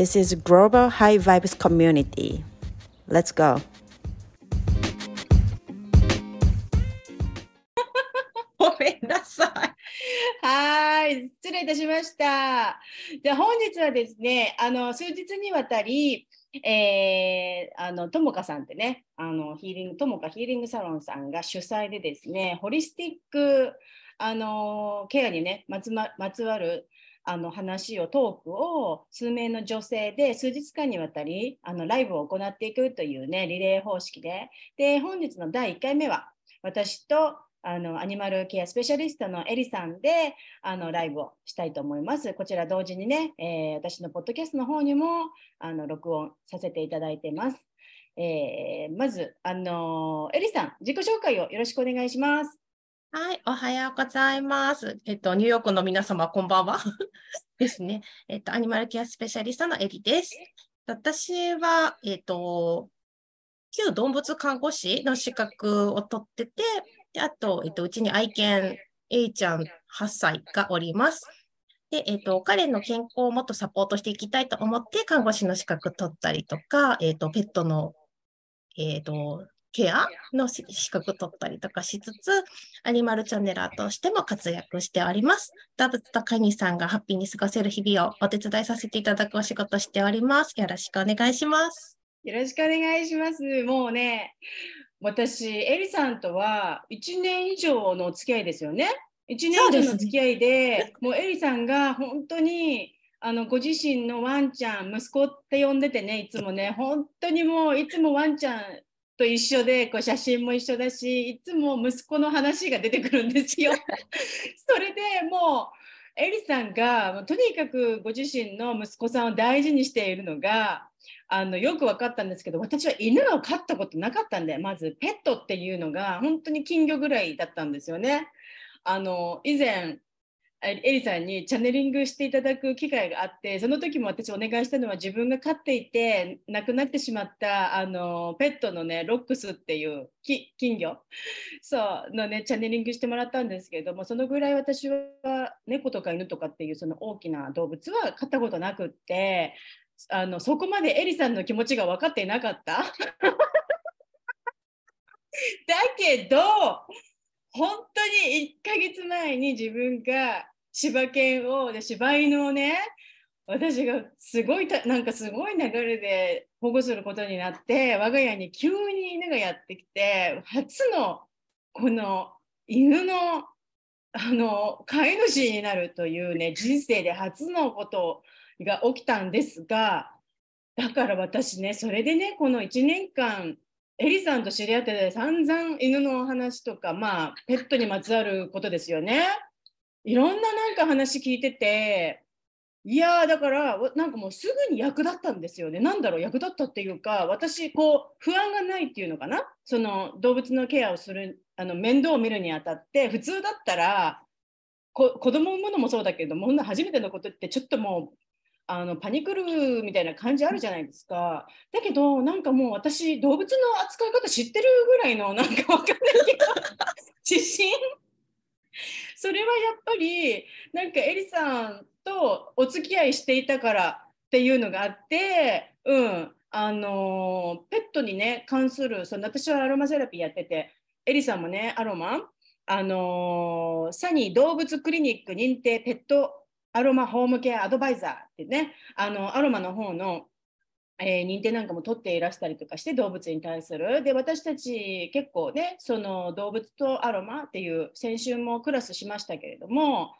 This is Global High Vibes Community. Let's go! ごめんなさい。はい、失礼いたしました。で本日はですね、あの数日にわたり、えー、あのともかさんってね、あのヒーリングともかヒーリングサロンさんが主催でですね、ホリスティックあのケアにねまつ,、ま、まつわるあの話をトークを数名の女性で数日間にわたりあのライブを行っていくというねリレー方式でで本日の第1回目は私とあのアニマルケアスペシャリストのエリさんであのライブをしたいと思います。こちら同時にね、えー、私のポッドキャストの方にもあの録音させていただいてます。えー、まず、あのエリさん、自己紹介をよろしくお願いします。はい、おはようございます。えっと、ニューヨークの皆様、こんばんは。ですね。えっと、アニマルケアスペシャリストのエリです。私は、えっと、旧動物看護師の資格を取ってて、であと、えっと、うちに愛犬 A ちゃん8歳がおります。で、えっと、彼の健康をもっとサポートしていきたいと思って、看護師の資格取ったりとか、えっと、ペットの、えっと、ケアの資格取ったりとかしつつ、アニマルチャンネラーとしても活躍しております。動物と飼い主さんがハッピーに過ごせる日々をお手伝いさせていただくお仕事しております。よろしくお願いします。よろしくお願いします。もうね、私、エリさんとは1年以上のお付き合いですよね。1年以上の付き合いで、ね、もうエリさんが本当にあのご自身のワンちゃん、息子って呼んでてね、いつもね、本当にもういつもワンちゃんと一緒でこう写真も一緒だし、いつも息子の話が出てくるんですよ。それでもうエリさんがとにかくご自身の息子さんを大事にしているのがあのよく分かったんですけど私は犬を飼ったことなかったんでまずペットっていうのが本当に金魚ぐらいだったんですよね。あの以前エリさんにチャネリングしていただく機会があってその時も私お願いしたのは自分が飼っていて亡くなってしまったあのペットのねロックスっていう金魚そうのねチャネリングしてもらったんですけれどもそのぐらい私は猫とか犬とかっていうその大きな動物は飼ったことなくってあのそこまでエリさんの気持ちが分かっていなかった。だけど本当に1ヶ月前に自分が柴犬をで柴犬をね私がすごいなんかすごい流れで保護することになって我が家に急に犬がやってきて初のこの犬のあの飼い主になるというね人生で初のことが起きたんですがだから私ねそれでねこの1年間エリさんと知り合ってて散々犬のお話とかまあペットにまつわることですよね。いろんななんか話聞いてていやだからなんかもうすぐに役立ったんですよね。なんだろう役立ったっていうか私こう不安がないっていうのかな？その動物のケアをするあの面倒を見るにあたって普通だったらこ子供を産むのもそうだけども初めてのことってちょっともうあのパニクるみたいな感じあるじゃないですか。だけどなんかもう私動物の扱い方知ってるぐらいのなんかわかんないけど自信？それはやっぱりなんかエリさんとお付き合いしていたからっていうのがあってうん。あのペットにね関するその私はアロマセラピーやっててエリさんもねアロマ？あのサニー動物クリニック認定ペットアロマホームケアアドバイザーってねあのアロマの方の、えー、認定なんかも取っていらしたりとかして動物に対する。で私たち結構ねその動物とアロマっていう先週もクラスしましたけれども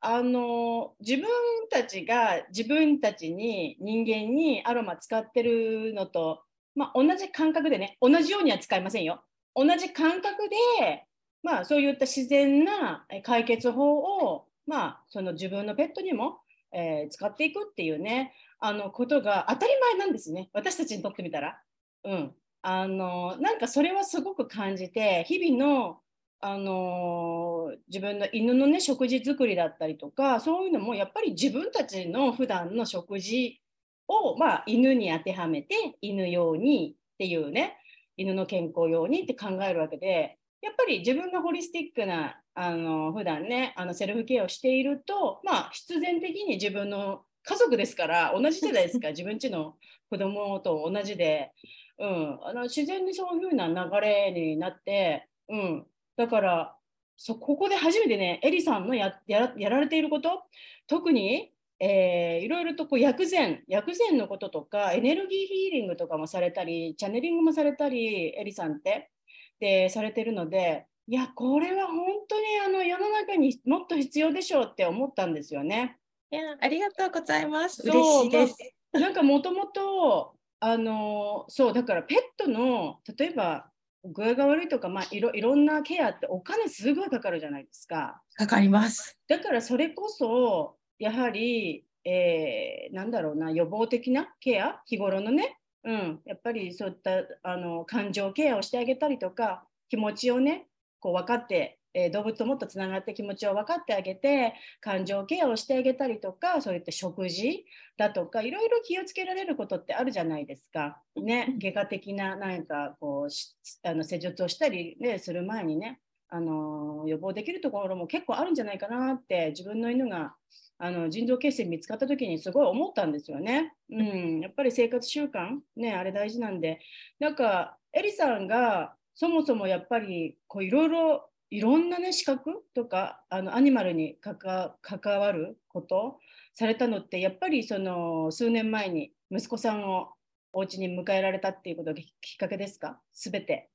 あの自分たちが自分たちに人間にアロマ使ってるのと、まあ、同じ感覚でね同じようには使いませんよ。同じ感覚で、まあ、そういった自然な解決法をまあ、その自分のペットにもえー使っていくっていうねあのことが当たり前なんですね私たちにとってみたら。うん、あのなんかそれはすごく感じて日々のあの自分の犬のね食事作りだったりとかそういうのもやっぱり自分たちの普段の食事を、まあ、犬に当てはめて犬用にっていうね犬の健康用にって考えるわけでやっぱり自分がホリスティックなあの普段ねあのセルフケアをしているとまあ必然的に自分の家族ですから同じじゃないですか。自分ちの子供と同じで、うん、あの自然にそういう風な流れになって、うん、だからそここで初めてねエリさんのややられていること特に、えーいろいろとこう薬膳薬膳のこととかエネルギーヒーリングとかもされたりチャネリングもされたりエリさんってでされてるのでいやこれは本当にあの世の中にもっと必要でしょうって思ったんですよね。いや、ありがとうございます。嬉しいです。なんかもともとあのそうだからペットの例えば具合が悪いとか、まあ、いろいろんなケアってお金すごいかかるじゃないですか。かかります。だからそれこそやはり、えーなんだろうな予防的なケア日頃のね、うん、やっぱりそういったあの感情ケアをしてあげたりとか気持ちをねこう分かって、えー動物ともっとつながって気持ちを分かってあげて感情ケアをしてあげたりとかそういった食事だとかいろいろ気をつけられることってあるじゃないですか。ね、外科的ななんかこうしあの施術をしたり、ね、する前にねあの予防できるところも結構あるんじゃないかなって自分の犬があの腎臓血栓見つかった時にすごい思ったんですよね。うん、やっぱり生活習慣ねあれ大事なんでなんかエリさんがそもそもやっぱりこういろいろいろんなね資格とかあのアニマルに関わることされたのってやっぱりその数年前に息子さんをお家に迎えられたっていうことがきっかけですか？すべて。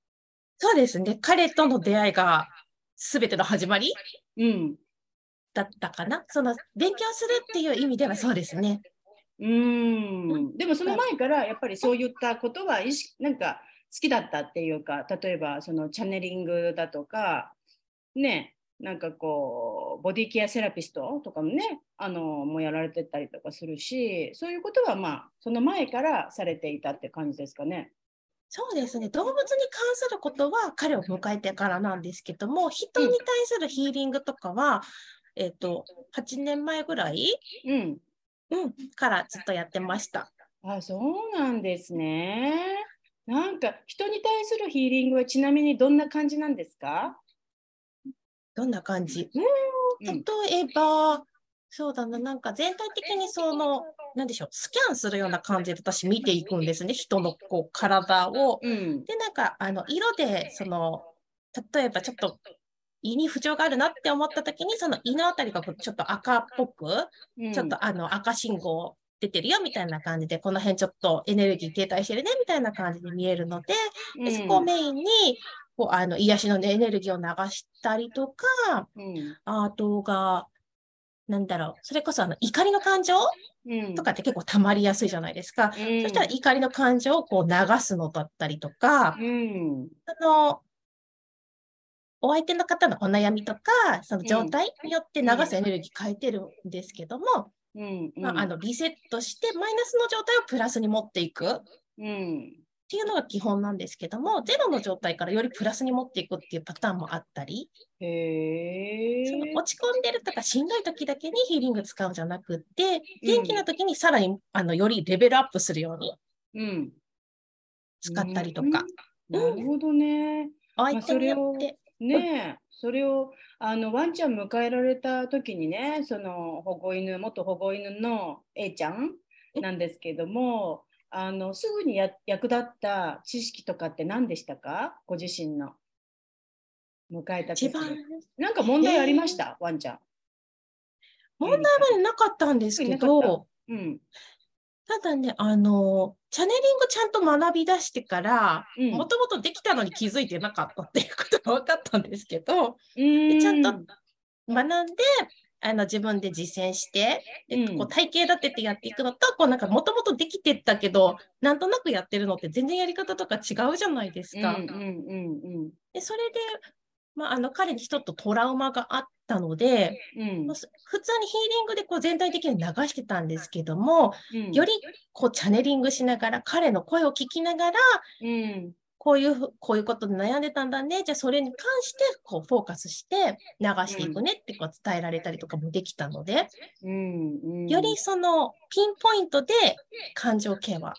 そうですね。彼との出会いが全ての始まりうんだったかな。その勉強するっていう意味ではそうですね。うーんでもその前からやっぱりそういったことは意識なんか好きだったっていうか例えばそのチャネリングだとかねなんかこうボディケアセラピストとかもねあのもうやられてたりとかするしそういうことはまあその前からされていたって感じですかね。そうですね。動物に関することは彼を迎えてからなんですけども、人に対するヒーリングとかは、えっ、と、8年前ぐらい、うん、うん、からずっとやってました。あそうなんですね。なんか人に対するヒーリングはちなみにどんな感じなんですか、どんな感じ？ううん。ん、例えば、そうだな、なんか全体的にその、なんでしょう、スキャンするような感じで私見ていくんですね、人のこう体を。うん。で、なんか、あの、色で、その、例えばちょっと、胃に不調があるなって思った時に、その胃のあたりがちょっと赤っぽく、うん。ちょっとあの赤信号出てるよみたいな感じで、この辺ちょっとエネルギー停滞してるねみたいな感じで見えるので、でそこをメインにこうあの癒しのエネルギーを流したりとか、うん。あとが、なんだろう、それこそあの怒りの感情うん。とかって結構溜まりやすいじゃないですか。うん。そしたら怒りの感情をこう流すのだったりとか、うん。あの、お相手の方のお悩みとか、その状態によって流すエネルギー変えてるんですけども、うんまあ、あのリセットしてマイナスの状態をプラスに持っていく。っうんていうのが基本なんですけども、ゼロの状態からよりプラスに持っていくっていうパターンもあったり、へえその落ち込んでるとかしんどい時だけにヒーリング使うんじゃなくって、元気な時にさらにあのよりレベルアップするようにうん。使ったりとか、うん。なるほどね。相手によって、ねえ、それをあのワンちゃん迎えられた時にね、その保護犬、元保護犬の A ちゃんなんですけども、あのすぐにや役立った知識とかって何でしたか？ご自身の。迎えた時。なんか問題ありました、ワンちゃん。問題はなかったんですけど、うん。ただね、あの、チャネリングちゃんと学び出してから、うん。もともとできたのに気づいてなかったっていうことが分かったんですけど、うん。でちゃんと学んで、あの自分で実践して、でうん。こう体系立ててやっていくのと、こうなんかもともとできてたけど、なんとなくやってるのって全然やり方とか違うじゃないですか。うんうんうん。でそれでまあ、あの彼にちょっとトラウマがあったので、うんまあす普通にヒーリングでこう全体的に流してたんですけども、うんよりこうチャネリングしながら、彼の声を聞きながら、うんこういうふ、こういうことで悩んでたんだね。じゃあそれに関してこうフォーカスして流していくねってこう伝えられたりとかもできたので、うんうんよりそのピンポイントで感情ケアは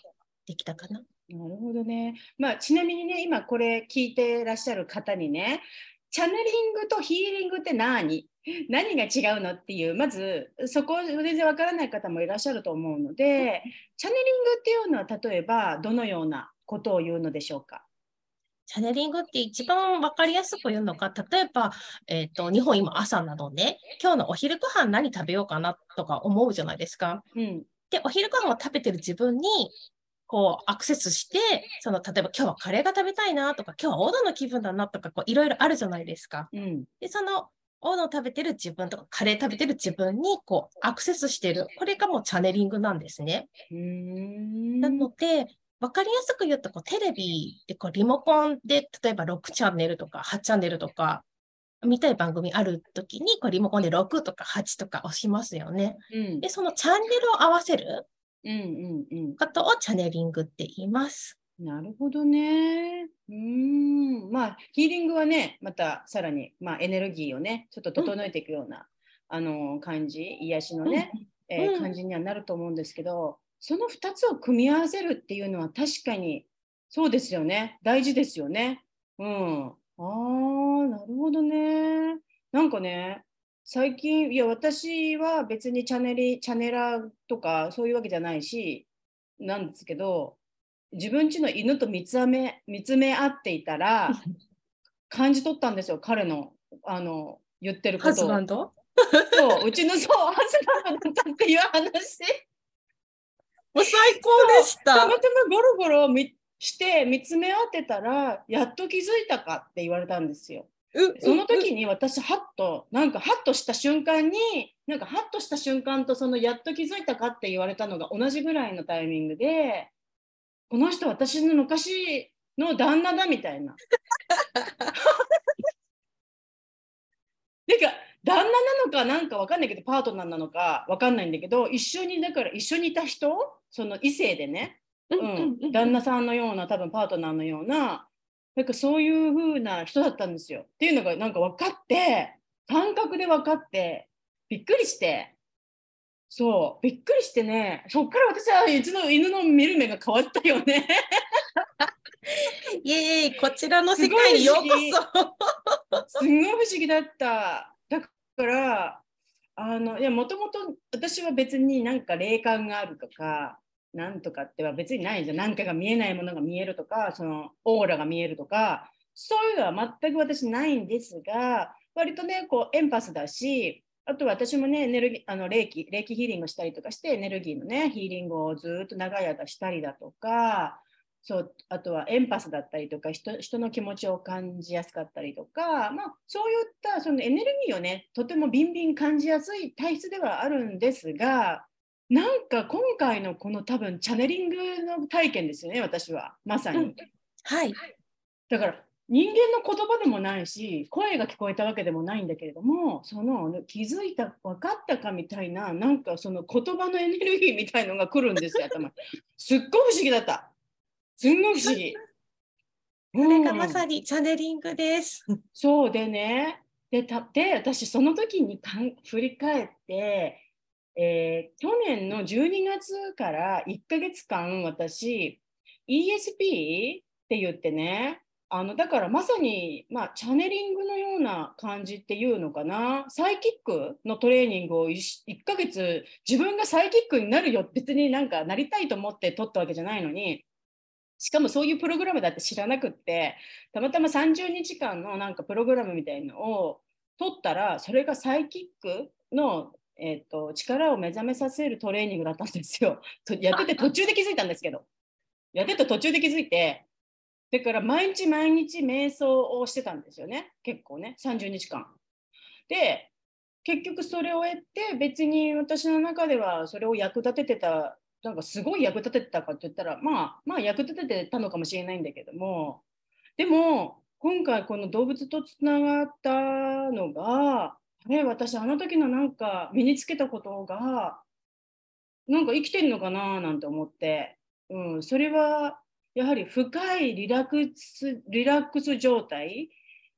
できたかな。なるほどね。まあ、ちなみにね、今これ聞いてらっしゃる方にね、チャネリングとヒーリングって何？何が違うのっていう、まずそこ全然わからない方もいらっしゃると思うので、チャネリングっていうのは例えばどのようなことを言うのでしょうか？チャネリングって一番わかりやすく言うのが、例えば、えっ、と、日本今朝なので、今日のお昼ご飯何食べようかなとか思うじゃないですか。うん、で、お昼ご飯を食べてる自分に、こう、アクセスして、その、例えば今日はカレーが食べたいなとか、今日はオードの気分だなとか、こう、いろいろあるじゃないですか。うん、で、その、オードを食べてる自分とか、カレー食べてる自分に、こう、アクセスしてる。これがもうチャネリングなんですね。うーんなので、わかりやすく言うと、こうテレビでこうリモコンで、例えば6チャンネルとか8チャンネルとか、見たい番組あるときに、こうリモコンで6とか8とか押しますよね。うんで、そのチャンネルを合わせるうんうんうんことをチャネリングって言います。なるほどね。うーん。まあ、ヒーリングはね、またさらに、まあ、エネルギーをね、ちょっと整えていくような、あの感じ、癒しのね、えーうん感じにはなると思うんですけど、その2つを組み合わせるっていうのは確かにそうですよね。大事ですよね。うん。ああ、なるほどね。なんかね、最近、いや、私は別にチャネリ、チャネラーとかそういうわけじゃないし、なんですけど、自分家の犬と見つめ見つめ合っていたら、感じ取ったんですよ、彼のあの言ってるこハとを。そう、うちのそう、ハズバンドだったっていう話。もう最高でした。たまたまゴロゴロみして見つめ合ってたら、やっと気づいたかって言われたんですよ。その時に私、ハッと、なんかハッとした瞬間に、なんかハッとした瞬間と、そのやっと気づいたかって言われたのが同じぐらいのタイミングで、この人、私の昔の旦那だみたいな。てか、旦那なのかなんかわかんないけど、パートナーなのかわかんないんだけど、一緒に、だから一緒にいた人、その異性でね、うん、旦那さんのような、多分パートナーのような、なんかそういう風な人だったんですよ。っていうのがなんか分かって、感覚で分かって、びっくりして、そう、びっくりしてね、そっから私はうちの犬の見る目が変わったよね。イエーイ、こちらの世界にようこそ。すんごい不思議だった。だから、あの、いや、もともと私は別になんか霊感があるとか、なんとかっては別にないじゃん。なんかが見えないものが見えるとか、そのオーラが見えるとか、そういうのは全く私ないんですが、割とね、こうエンパスだし、あと私もね、エネルギー、あの霊気、霊気ヒーリングしたりとかして、エネルギーのね、ヒーリングをずっと長い間したりだとか、そうあとはエンパスだったりとか人人の気持ちを感じやすかったりとか、まあ、そういったそのエネルギーをねとてもビンビン感じやすい体質ではあるんですがなんか今回のこの多分チャネリングの体験ですよね私は。まさに、うん。はい。だから人間の言葉でもないし声が聞こえたわけでもないんだけれどもその気づいた分かったかみたいななんかその言葉のエネルギーみたいのが来るんですよ頭に。すっごい不思議だった。すんごい不思議。これがまにさにチャネリングです。そうでね。でたで私その時にかん振り返って、えー去年の12月から1ヶ月間私 ESP って言ってねあのだからまさに、まあ、チャネリングのような感じっていうのかな。サイキックのトレーニングを 1, 1ヶ月自分がサイキックになるよ別になんかなりたいと思って取ったわけじゃないのにしかもそういうプログラムだって知らなくってたまたま30日間のなんかプログラムみたいのを取ったらそれがサイキックの、えー、と力を目覚めさせるトレーニングだったんですよ。とやってて途中で気づいたんですけど。やってて途中で気づいて。だから毎日毎日瞑想をしてたんですよね。結構ね。30日間。で結局それを得て別に私の中ではそれを役立ててたなんかすごい役立ててたかって言ったらまあまあ役立ててたのかもしれないんだけども。でも今回この動物とつながったのが、あれ、私あの時のなんか身につけたことが、なんか生きてんのかななんて思って、うん、それはやはり深いリラックスリラックス状態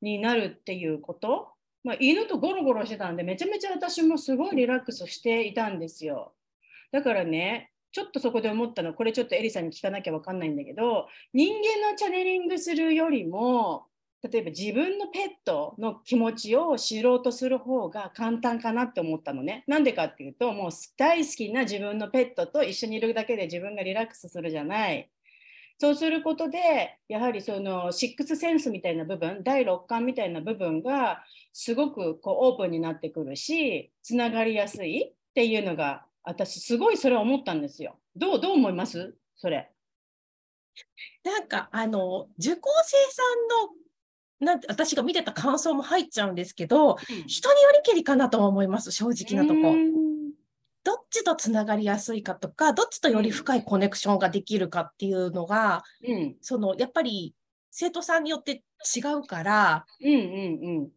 になるっていうこと、まあ、犬とゴロゴロしてたんでめちゃめちゃ私もすごいリラックスしていたんですよ。だからねちょっとそこで思ったの。これちょっとエリさんに聞かなきゃ分かんないんだけど人間のチャネリングするよりも例えば自分のペットの気持ちを知ろうとする方が簡単かなって思ったのね。なんでかっていうともう大好きな自分のペットと一緒にいるだけで自分がリラックスするじゃない。そうすることでやはりそのシックスセンスみたいな部分第六感みたいな部分がすごくこうオープンになってくるしつながりやすいっていうのが私すごいそれ思ったんですよ。どうどう思います？それ。なんか、あの、受講生さんの、なんて私が見てた感想も入っちゃうんですけど、人によりけりかなとは思います、正直なとこ。どっちとつながりやすいかとか、どっちとより深いコネクションができるかっていうのが、うん。その、やっぱり生徒さんによって違うから、うんうん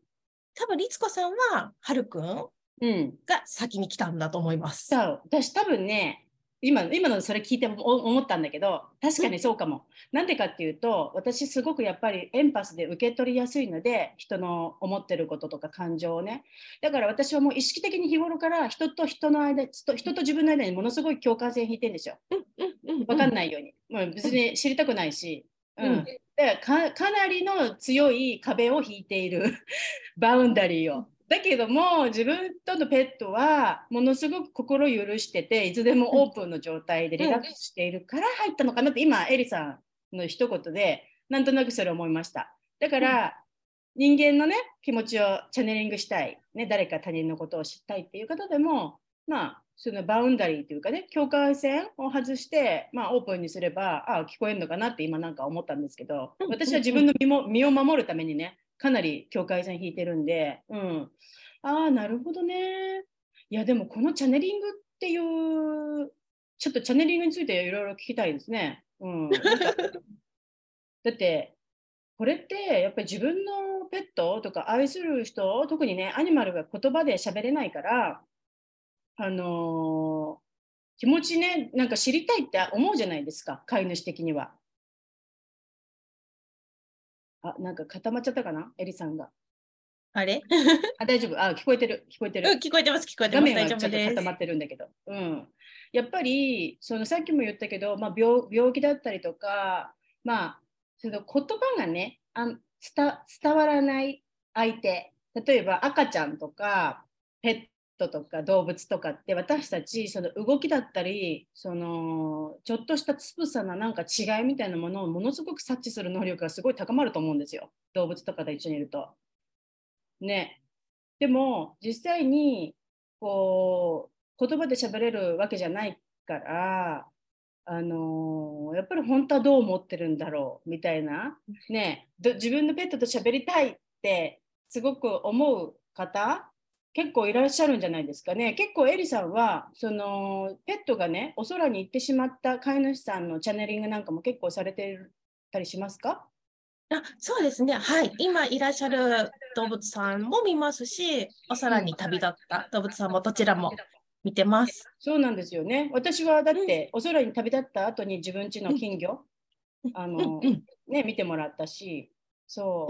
多分、律子さんは、はるくんがうん。うん先に来たんだと思います。そう。私多分ね今今のそれ聞いて思ったんだけど確かにそうかも。なんでかっていうと私すごくやっぱりエンパスで受け取りやすいので人の思ってることとか感情をねだから私はもう意識的に日頃から人と人の間人人と自分の間にものすごい共感性引いてるんですよ。うんうん分かんないように。もう別に知りたくないし。うんうんでかかなりの強い壁を引いている バウンダリーを。だけども自分とのペットはものすごく心許してていつでもオープンの状態でリラックスしているから入ったのかなって今エリさんの一言でなんとなくそれ思いました。だから、人間のね気持ちをチャネリングしたい、ね、誰か他人のことを知りたいっていう方でもまあそのバウンダリーというかね境界線を外して、まあ、オープンにすればあ聞こえるのかなって今なんか思ったんですけどうん。私は自分の身も身を守るためにねかなり境界線引いてるんで、うん、ああなるほどねいやでもこのチャネリングっていうちょっとチャネリングについていろいろ聞きたいですね。うん、だってこれってやっぱり自分のペットとか愛する人特にねアニマルが言葉で喋れないからあのー気持ちねなんか知りたいって思うじゃないですか飼い主的には。あなんか固まっちゃったかな？エリさんが。あれ？あ大丈夫あ聞こえてる聞こえてる。うん聞こえてます、聞こえて画ます。面はちょっと固。まってるんだけど、うん、やっぱりそのさっきも言ったけど、まあ、病病気だったりとか、まあ、その言葉がねあん伝伝わらない相手例えば赤ちゃんとかペットとか動物とかって私たちその動きだったりそのちょっとしたつぶさななんか違いみたいなものをものすごく察知する能力がすごい高まると思うんですよ。動物とかと一緒にいると。ね、でも実際にこう言葉で喋れるわけじゃないから、あのーやっぱり本当はどう思ってるんだろうみたいな、ね、自分のペットと喋りたいってすごく思う方結構いらっしゃるんじゃないですかね。結構エリさんはそのペットがねお空に行ってしまった飼い主さんのチャネリングなんかも結構されてたりしますか？あそうですね。はい。今いらっしゃる動物さんも見ますし、お空に旅立った動物さんもどちらも見てます。そうなんですよね。私はだって、お空に旅立った後に自分家の金魚、あのうんうんね、見てもらったし、そ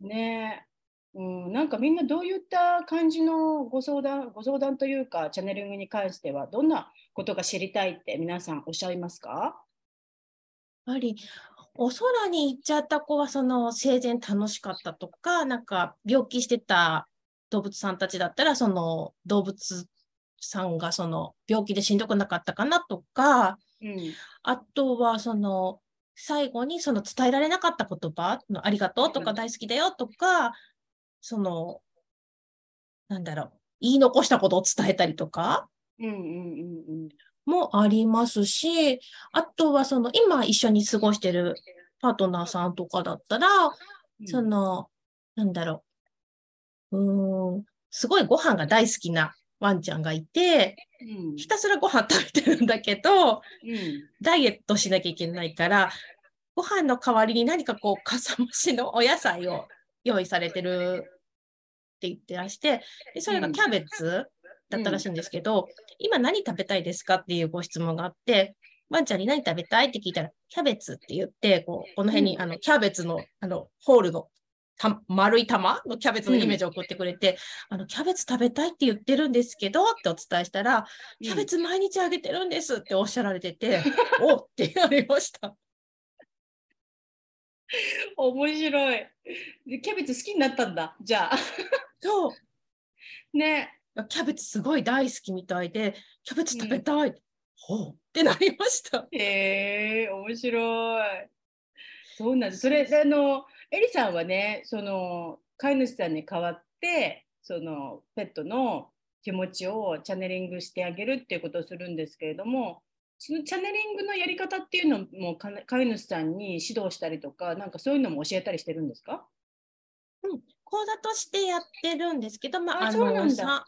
う、ね、うん、なんかみんなどういった感じのご相談、ご相談というか、チャネリングに関しては、どんなことが知りたいって皆さんおっしゃいますか？やっぱりお空に行っちゃった子はその生前楽しかったとか、なんか病気してた動物さんたちだったら、その動物さんがその病気でしんどくなかったかなとか、うん、あとはその最後にその伝えられなかった言葉のありがとうとかうん。大好きだよとか、その、なんだろう、言い残したことを伝えたりとかうん、うん、うん、もありますし、あとはその今一緒に過ごしてるパートナーさんとかだったら、うん。その、なんだろう、うーん、すごいご飯が大好きなワンちゃんがいて、うん、ひたすらご飯食べてるんだけど、うん、ダイエットしなきゃいけないから、ご飯の代わりに何かこう、かさ増しのお野菜を用意されてるって言ってらして、でそれがキャベツだったらしいんですけど、今何食べたいですかっていうご質問があって、ワンちゃんに何食べたいって聞いたら、キャベツって言って、こうこの辺に、あのキャベツのあのホールのた丸い玉のキャベツのイメージを送ってくれて、あのキャベツ食べたいって言ってるんですけどってお伝えしたら、キャベツ毎日あげてるんですっておっしゃられてて、おっってなりました。面白い。でキャベツ好きになったんだ。じゃあ。そう。ね。キャベツすごい大好きみたいで、キャベツ食べたい。ほうってなりました。へえ面白い。そうなんです。それであのエリさんはね、その飼い主さんに代わってそのペットの気持ちをチャネリングしてあげるっていうことをするんですけれども、そのチャネリングのやり方っていうのもか飼い主さんに指導したりとか、なんかそういうのも教えたりしてるんですか？うん、講座としてやってるんですけど、まあ、あそうなんだ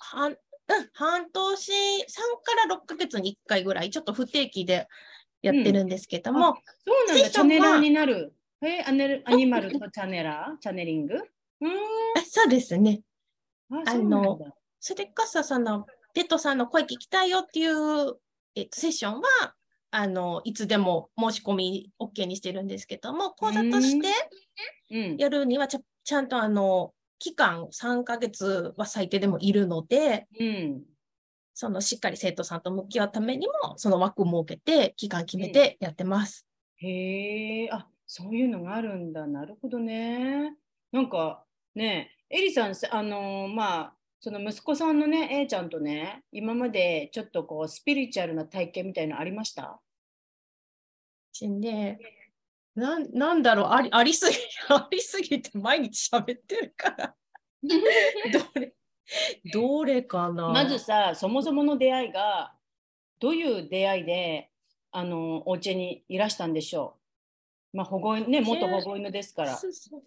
うん、半年、3から6ヶ月に1回ぐらい、ちょっと不定期でやってるんですけども、そうなんだ。チャネラーになる。えアネルアニマルとチャネラー、チャネリング？うーん。あそうですね。あのそれこそ、その、ペットさんの声聞きたいよっていう、えっと、セッションは、あの、いつでも申し込み OK にしてるんですけども、講座としてうん。やるにはちゃ、ちゃんとあの、期間3ヶ月は最低でもいるので、うん。そのしっかり生徒さんと向き合うためにも、その枠を設けて、期間決めてやってます。へえ、あ、そういうのがあるんだ。なるほどね。なんかね、エリさん、さあのーまあ、その息子さんのね、A ちゃんとね、今までちょっとこう、スピリチュアルな体験みたいのありました？しね、なんなんだろうあり、ありすぎ、ありすぎて毎日喋ってるから。どれ、どれかな？まずさ、そもそもの出会いが、どういう出会いで、あの、お家にいらしたんでしょう？まあ、保護犬、ね、元保護犬ですから。そうそう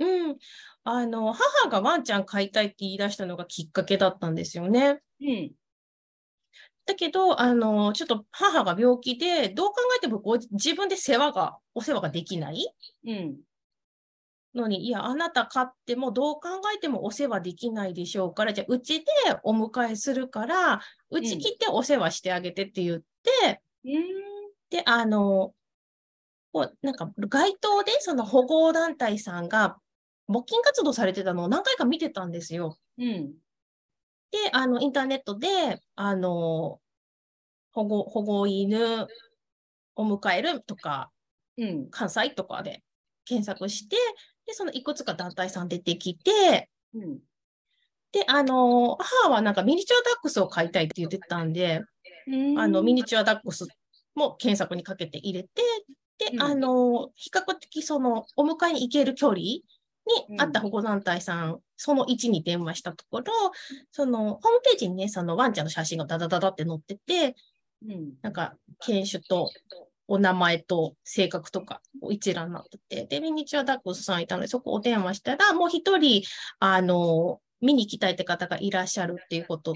うん。あの、母がワンちゃん飼いたいって言い出したのがきっかけだったんですよね。うん。だけど、あの、ちょっと母が病気で、どう考えてもご自分で世話が、お世話ができないうん。のに、いや、あなた飼ってもどう考えてもお世話できないでしょうから、じゃあ、うちでお迎えするから、うち来てお世話してあげてって言って、うん。で、あの、こうなんか街頭でその保護団体さんが募金活動されてたのを何回か見てたんですよ。うん。で、あの、インターネットで、あの、保護、保護犬を迎えるとか、うん。関西とかで検索して、で、そのいくつか団体さん出てきて、うん。で、あの、母はなんかミニチュアダックスを飼いたいって言ってたんで、うんあの、ミニチュアダックスも検索にかけて入れて、で、うんあの、比較的その、お迎えに行ける距離にあったうん。保護団体さん、その位置に電話したところ、その、ホームページにね、そのワンちゃんの写真がダダダダって載ってて、うん。なんか、犬種と、お名前と性格とか一覧になってて、で、ミニチュアダックスさんいたので、そこお電話したら、もう一人、あの、見に来たいって方がいらっしゃるっていうこと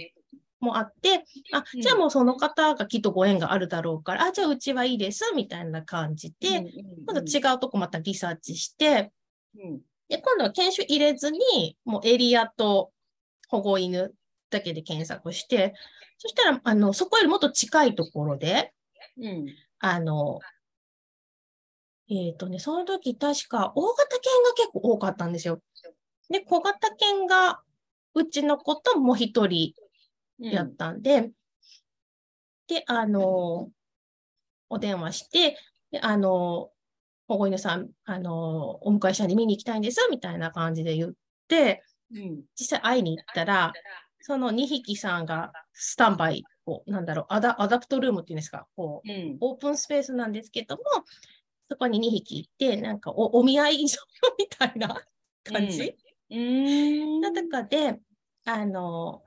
もあって、あ、うん。じゃあもうその方がきっとご縁があるだろうから、あ、じゃあうちはいいです、みたいな感じで、うん。今度違うとこまたリサーチして、うんで、今度は研修入れずに、もうエリアと保護犬だけで検索して、そしたら、あの、そこよりもっと近いところで、うん。あの、えっ、とね、その時確か大型犬が結構多かったんですよ。で、小型犬がうちの子ともう一人うん。やったんで、で、あの、お電話して、であの、保護犬さん、あの、お迎え者に見に行きたいんです、みたいな感じで言って、うん。実際会いに行ったら、その2匹さんがスタンバイを、なんだろう、アダアダプトルームっていうんですか、こう、うん。オープンスペースなんですけども、そこに2匹いて、なんかおお見合い所みたいな感じ、うん。の中で、あの、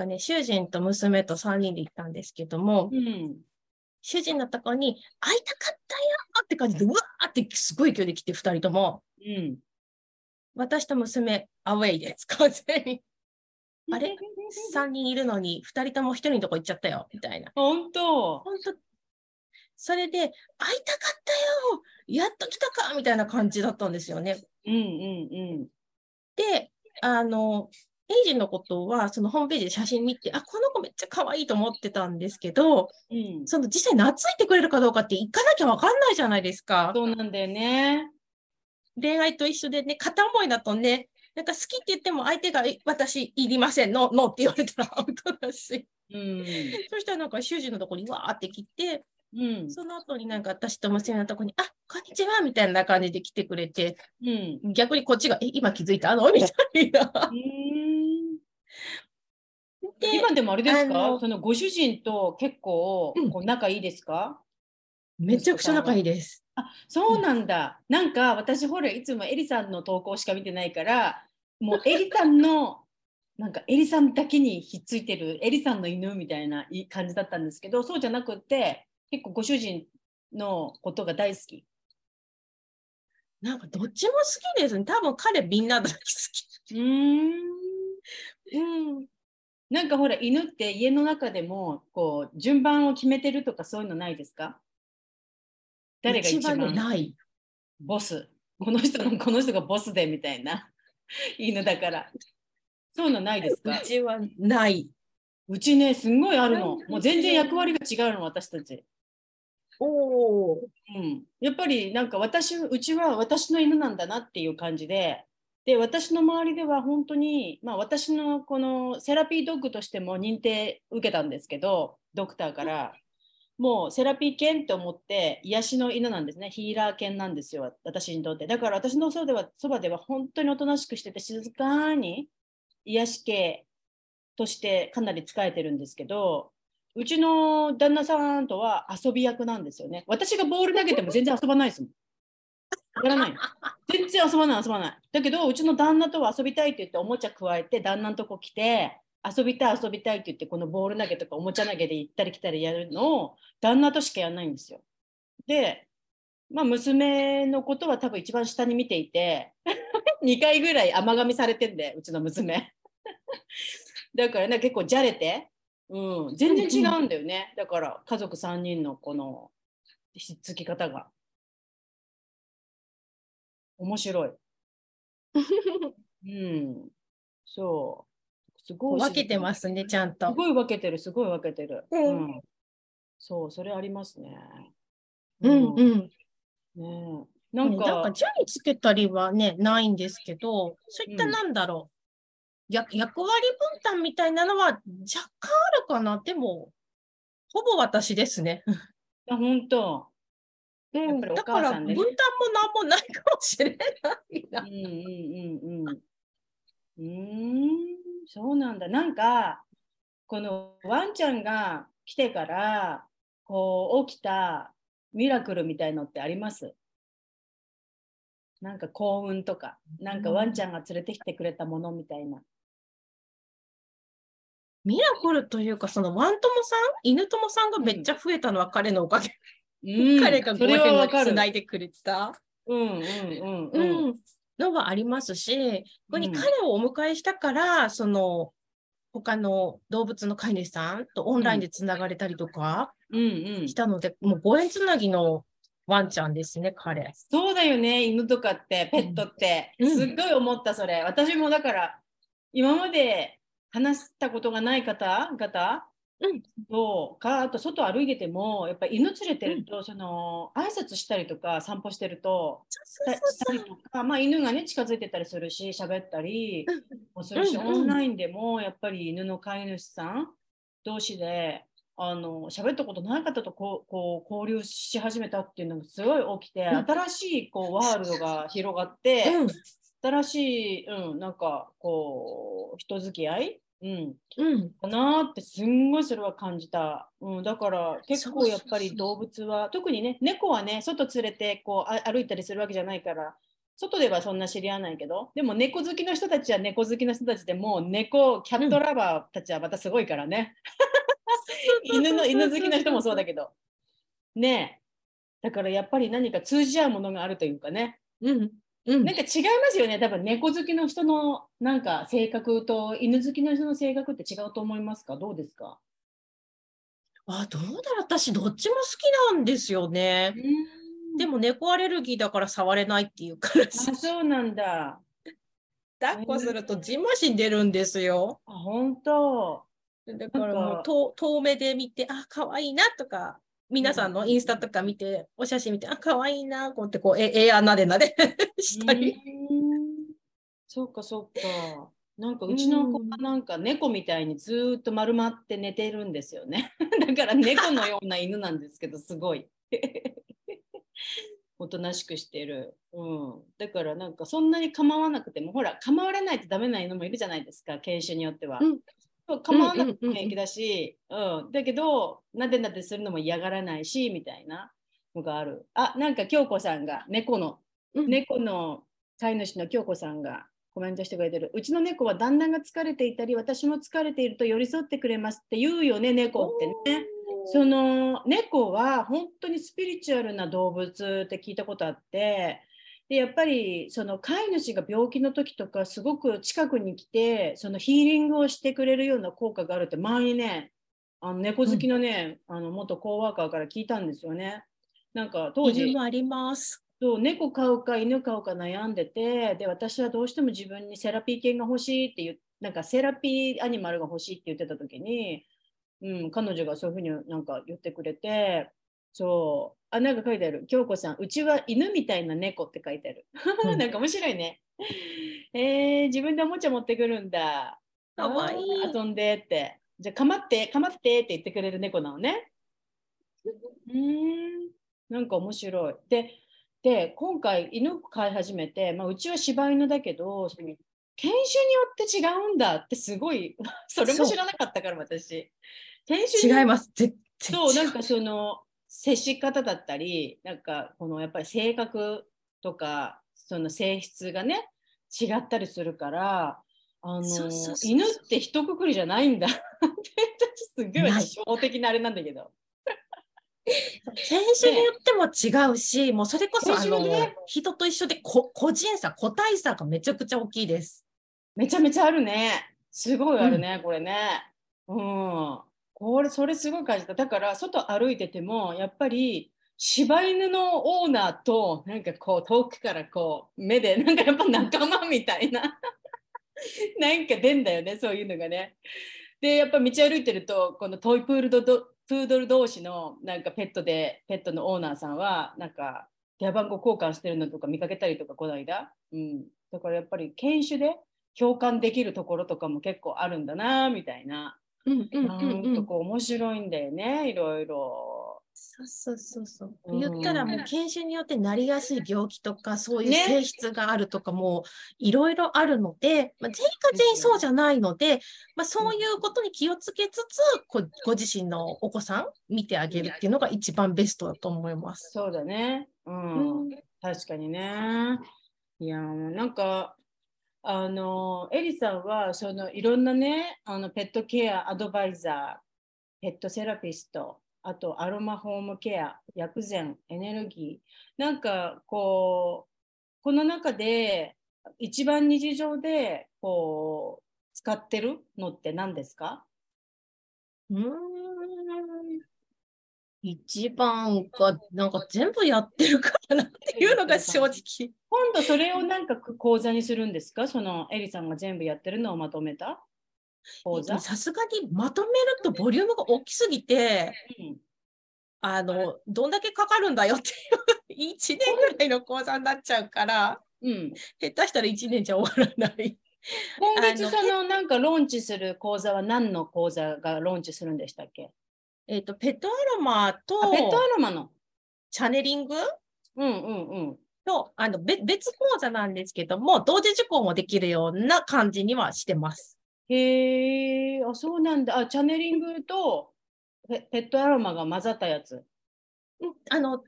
かね、主人と娘と3人で行ったんですけども、うん。主人のとこに会いたかったよって感じで、うわーってすごい勢いで来て2人とも、うん。私と娘、アウェイです、完全に。あれ ?3 人いるのに2人とも1人のとこ行っちゃったよ、みたいな。本当。本当それで、会いたかったよやっと来たかみたいな感じだったんですよね。うんうんで、あの、エイジのことは、そのホームページで写真見て、あ、この子めっちゃ可愛いと思ってたんですけど、うん。うん、その実際懐いてくれるかどうかって行かなきゃわかんないじゃないですか。そうなんだよね。恋愛と一緒でね、片思いだとね、なんか好きって言っても相手がえ私いりません、ノーノーって言われたら アウトだし。うん。そしたらなんか主人のとこにわーって来て、うん。その後になんか私と娘のとこに、あ、こんにちはみたいな感じで来てくれて、うん。逆にこっちが、え、今気づいたの？みたいな。今でもあれですか？そのご主人と結構うんこう仲いいですか、めちゃくちゃ仲いいです。あそうなんだ。なんか私ほらいつもエリさんの投稿しか見てないからもうエリさんの なんかエリさんだけにひっついてるエリさんの犬みたいな感じだったんですけどそうじゃなくって結構ご主人のことが大好き。なんかどっちも好きですね。多分彼みんな大好き。うーんうん。なんかほら犬って家の中でもこう順番を決めてるとかそういうのないですか？誰が一番？ねない。ボス。この人のこの人がボスでみたいな。犬だから。そういうのないですか？うちはない。うちねすんごいあるの。もう全然役割が違うの私たち、おお。うん、やっぱりなんか私うちは私の犬なんだなっていう感じでで私の周りでは本当に、まあ、私のこのセラピードッグとしても認定受けたんですけどドクターから。もうセラピー犬って思って癒しの犬なんですね。ヒーラー犬なんですよ私にとって。だから私のそばではそばでは本当におとなしくしてて静かに癒し系としてかなり使えてるんですけどうちの旦那さんとは遊び役なんですよね。私がボール投げても全然遊ばないですもん。やらない。全然遊ばない遊ばない。だけどうちの旦那とは遊びたいって言っておもちゃ加えて旦那のとこ来て遊びたい遊びたいって言ってこのボール投げとかおもちゃ投げで行ったり来たりやるのを旦那としかやらないんですよ。でまあ娘のことは多分一番下に見ていて 2回ぐらい甘噛みされてんでうちの娘。だからね結構じゃれて、うん、全然違うんだよね。だから家族3人のこのひっつき方が。面白い。うん。そう。すごい。分けてますね、ちゃんと。すごい分けてる、すごい分けてる。うんそう、それありますね。うんうん。ねえななんんか、か順位つけたりはね、ないんですけど、そういったうんなんだろう、役役割分担みたいなのは若干あるかな。でも、ほぼ私ですね。あ本当。うん、やっぱりおだから母さんでね分担もなんもないかもしれないな。うんうんうんうん。うーん、そうなんだ。なんか、このワンちゃんが来てから、こう、起きたミラクルみたいのってあります？なんか幸運とか、なんかワンちゃんが連れてきてくれたものみたいな。ミラクルというか、そのワン友さん、犬友さんがめっちゃ増えたのは彼のおかげ。うん彼がごそれは縁を。つないでくれた？うんうんうんううん。ん、のはありますし、ここにうん彼をお迎えしたから、その他の動物の飼い主さんとオンラインでつながれたりとかうんうんし。たので、もうご縁つなぎのワンちゃんですね、彼。そうだよね、犬とかって、ペットって、うんすっごい思った、それ。私もだから、今まで話したことがない方々うんとか、あと外歩いてても、やっぱ犬連れてると、その挨拶したりとか、散歩してると、まあ、犬がね、近づいてたりするし、喋ったりもするし、うんうん。オンラインでも、やっぱり犬の飼い主さん同士で、あの喋ったことない方とこうこう交流し始めたっていうのがすごい起きて、うん。新しいこうワールドが広がって、うん。新しい、うん、なんかこう人付き合い、うん、うん。かなってすんごいそれは感じた、うん、だから結構やっぱり動物は特にね猫はね外連れてこうあ歩いたりするわけじゃないから外ではそんな知り合わないけどでも猫好きの人たちは猫好きの人たちでもう猫キャットラバーたちはまたすごいからね、犬の犬好きな人もそうだけど。ねえ。だからやっぱり何か通じ合うものがあるというかね。うんうん。なんか違いますよね。多分猫好きの人のなんか性格と犬好きの人の性格って違うと思いますか？どうですか？あ、どうだろう。私、どっちも好きなんですよね。でも猫アレルギーだから触れないっていうからあ、そうなんだ。抱っこするとじんましん出るんですよ。あ、本当。だからもう遠遠目で見て、あ、可愛いなとか、皆さんのインスタとか見て、お写真見て、あ、可愛いな、こうやってこう、え、えやなでなでしたり。うんそうか、そうか。なんかうちの子はなんか猫みたいにずーっと丸まって寝てるんですよね。だから猫のような犬なんですけど、すごい。おとなしくしてる。うん。だからなんかそんなに構わなくても、ほら、構われないとダメな犬もいるじゃないですか、犬種によっては。構わなくても平気だし、うんだけど、なでなでするのも嫌がらないし、みたいなのがある。あ、なんか京子さんが猫のうん猫の飼い主の京子さんがコメントしてくれてる。うちの猫は旦那が疲れていたり、私も疲れていると寄り添ってくれますって言うよね、猫ってね。その猫は本当にスピリチュアルな動物って聞いたことあって、でやっぱりその飼い主が病気の時とかすごく近くに来てそのヒーリングをしてくれるような効果があるって前にねあの猫好きのね、あの元コーワーカーから聞いたんですよね。なんか当時犬もあります。そう猫飼うか犬飼うか悩んでてで私はどうしても自分にセラピー犬が欲しいっていうなんかセラピーアニマルが欲しいって言ってた時に、うん、彼女がそういうふうになんか言ってくれてそうあなんか書いてある。京子さんうちは犬みたいな猫って書いてある。うん。なんか面白いね。えー、自分でおもちゃ持ってくるんだ。かわいい。遊んでって。じゃあかまってかまってって言ってくれる猫なのね。うーんなんか面白い。で、で今回犬飼い始めて、まあ、うちは柴犬だけど、その犬種によって違うんだってすごい、それも知らなかったから私。犬種に違います。ぜ全そう、然なんかその接し方だったり、なんかこのやっぱり性格とか、その性質がね、違ったりするから、あの犬って一括りじゃないんだって、すごい初歩的なあれなんだけど。犬種によっても違うし、もうそれこそね人と一緒でこ個人差、個体差がめちゃくちゃ大きいです。めちゃめちゃあるね。すごいあるね、これね。うん。これ、それすごい感じた。だから、外歩いてても、やっぱり、柴犬のオーナーと、なんかこう、遠くからこう、目で、なんかやっぱ仲間みたいな、なんか出んだよね、そういうのがね。で、やっぱ道歩いてると、このトイプールドドプードル同士の、なんかペットで、ペットのオーナーさんは、なんか、電話番号交換してるのとか見かけたりとか、この間。うん。だからやっぱり、犬種で、共感できるところとかも結構あるんだなみたいな。うんうんなんかこう面白いんだよね、いろいろ。そうそうそうそう。うん言ったらもう犬種によってなりやすい病気とかそういうね性質があるとかもいろいろあるので、まあ、全員が全員そうじゃないので、まあ、そういうことに気をつけつつごご自身のお子さん見てあげるっていうのが一番ベストだと思います。そうだね。うん。うん確かにね。いや、なんか、あの、エリさんは、そのいろんなね、あのペットケアアドバイザー、ペットセラピスト、あとアロマホームケア、薬膳、エネルギー、なんかこう、この中で一番日常でこう使ってるのって何ですか？うん。一番がなんか全部やってるからなっていうのが正直。今度それをなんか講座にするんですか？そのエリさんが全部やってるのをまとめた？講座、さすがにまとめるとボリュームが大きすぎて、うん。あの、どんだけかかるんだよっていう、1年ぐらいの講座になっちゃうから、うん、下手したら1年じゃ終わらない。今月そのなんかローンチする講座は何の講座がローンチするんでしたっけ？えっ、と、ペットアロマとあペットアロマの。チャネリング？うんうんうん。と、あの、べ別講座なんですけども、同時受講もできるような感じにはしてます。へえ、あ、そうなんだ。あ、チャネリングとペペットアロマが混ざったやつ。うんあの、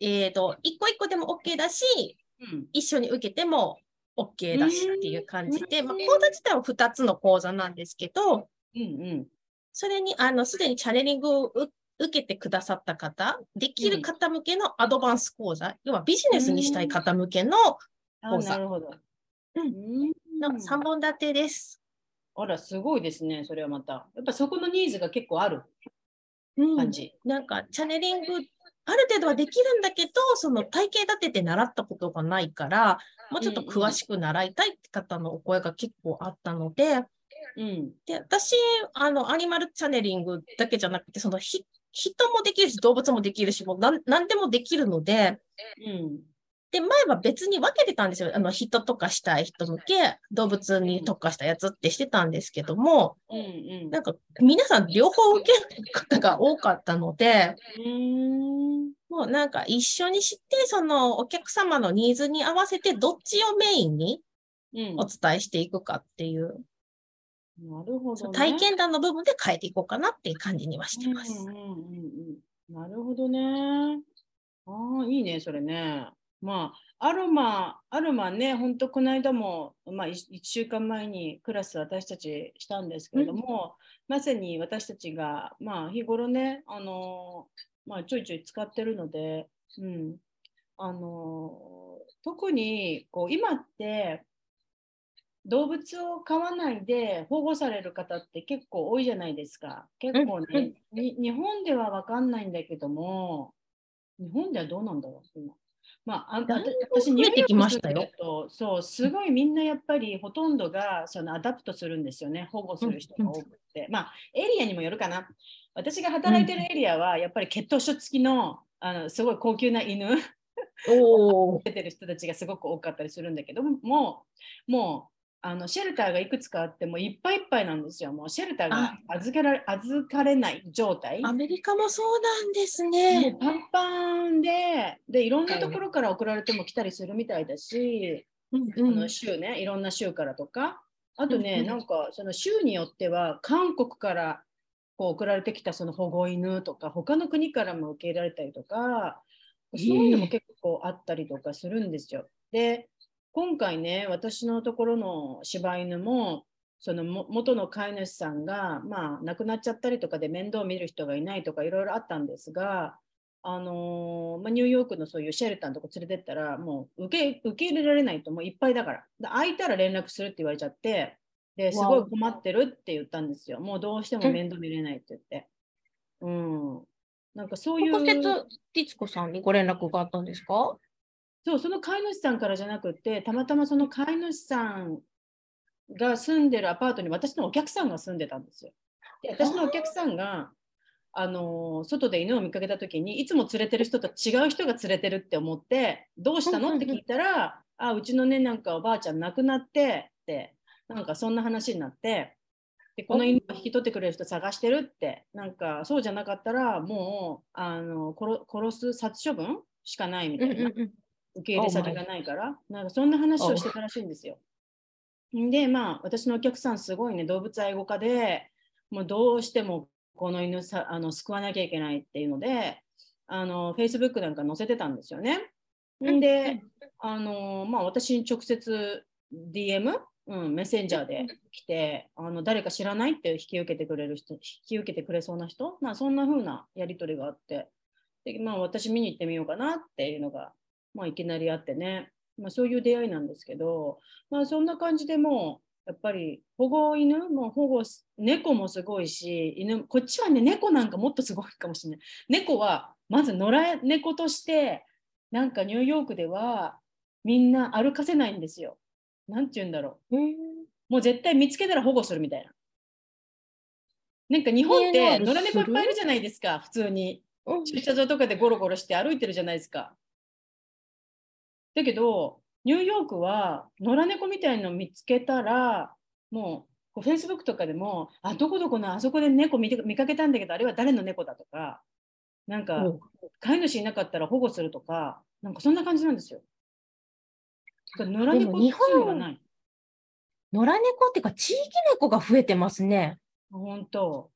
えっ、と、一個一個でも OK だし、うん。一緒に受けても OK だしっていう感じで、うんまあ、講座自体は2つの講座なんですけど、うんうん。それに、あの、すでにチャネリングをう受けてくださった方、できる方向けのアドバンス講座、要はビジネスにしたい方向けのあ、講座なるほど。うんうんの3本立てです。あら、すごいですね、それはまた。やっぱそこのニーズが結構ある。感じ。なんか、チャネリング、ある程度はできるんだけど、その体系立てて習ったことがないから、もうちょっと詳しく習いたいって方のお声が結構あったので、うん。で、私、あの、アニマルチャネリングだけじゃなくて、その、ひ人もできるし、動物もできるし、もうなん何でもできるので、うん。で、前は別に分けてたんですよ。あの、人とかしたい人向け、動物に特化したやつってしてたんですけども、うん。うん。なんか、皆さん両方受ける方が多かったので、うーん。もうなんか一緒にして、そのお客様のニーズに合わせて、どっちをメインにうんお伝えしていくかっていう、なるほど、ね。体験談の部分で変えていこうかなっていう感じにはしてます。うんうんうんうん。なるほどね。ああ、いいね、それね。まあ、アロマ、アロマね、本当この間も、まあ、1週間前にクラス私たちしたんですけれども、まさに私たちが、まあ、日頃ね、あのまあ、ちょいちょい使ってるので、うん、あの特にこう今って動物を飼わないで保護される方って結構多いじゃないですか。結構うんね、に日本では分かんないんだけども、日本ではどうなんだろう、今。まあ、あ私、ニューヨ増えてきましたよそう、すごいみんなやっぱりほとんどがその adopt するんですよね、保護する人が多くて。まあ、エリアにもよるかな。私が働いてるエリアは、やっぱり血統書付きのあのすごい高級な犬おお。出てる人たちがすごく多かったりするんだけども、もうあのシェルターがいくつかあってもいっぱいいっぱいなんですよ。もうシェルターが預けられ預かれない状態。アメリカもそうなんですもねう。パンパンでで、いろんなところから送られても来たりするみたいだし、うんあの州ね、いろんな州からとか、あとね、うんうんなんかその州によっては、韓国からこう送られてきたその保護犬とか、他の国からも受け入れられたりとか、そういうのも結構あったりとかするんですよ。で、今回ね、私のところの柴犬も、そのも元の飼い主さんが、まあ、亡くなっちゃったりとかで面倒を見る人がいないとかいろいろあったんですが、あのーまあ、ニューヨークのそういうシェルターのとこ連れてったら、もう受け受け入れられないともういっぱいだから。で空いたら連絡するって言われちゃって、ですごい困ってるって言ったんですよ。もうどうしても面倒見れないって言って。うん。なんかそういう。直接、律子さんにご連絡があったんですか？そう、その飼い主さんからじゃなくて、たまたまその飼い主さんが住んでるアパートに私のお客さんが住んでたんですよ。で私のお客さんが、あのー外で犬を見かけた時にいつも連れてる人と違う人が連れてるって思ってどうしたの？って聞いたら、あうちのねなんかおばあちゃん亡くなってってなんかそんな話になってでこの犬を引き取ってくれる人探してるってなんかそうじゃなかったらもうあの殺殺す殺処分しかないみたいな。うん受け入れ先がないから、なんかそんな話をしてたらしいんですよ。で、まあ、私のお客さん、すごいね、動物愛護家で、もうどうしてもこの犬さあの救わなきゃいけないっていうので、あの Facebook なんか載せてたんですよね。んで、あのまあ、私に直接 DM、うん、メッセンジャーで来て、あの誰か知らないって引き受けてくれる人、引き受けてくれそうな人、まあ、そんな風なやり取りがあって、でまあ、私見に行ってみようかなっていうのがまあ、いきなりあってね、まあ、そういう出会いなんですけど、まあ、そんな感じでもうやっぱり保護犬も保護す猫もすごいし犬こっちはね猫なんかもっとすごいかもしれない猫はまず野良猫としてなんかニューヨークではみんな歩かせないんですよ。なんて言うんだろう。もう絶対見つけたら保護するみたいな。なんか日本って野良猫いっぱいいるじゃないですか普通に。うん駐車場とかでゴロゴロして歩いてるじゃないですか。だけど、ニューヨークは野良猫みたいの見つけたら、もう、フェイスブックとかでも、あ、どこどこのあそこで猫見て見かけたんだけど、あれは誰の猫だとか、なんか、飼い主いなかったら保護するとか、なんかそんな感じなんですよ。野良猫っていうのがない。野良猫っていうか、地域猫が増えてますね。本当。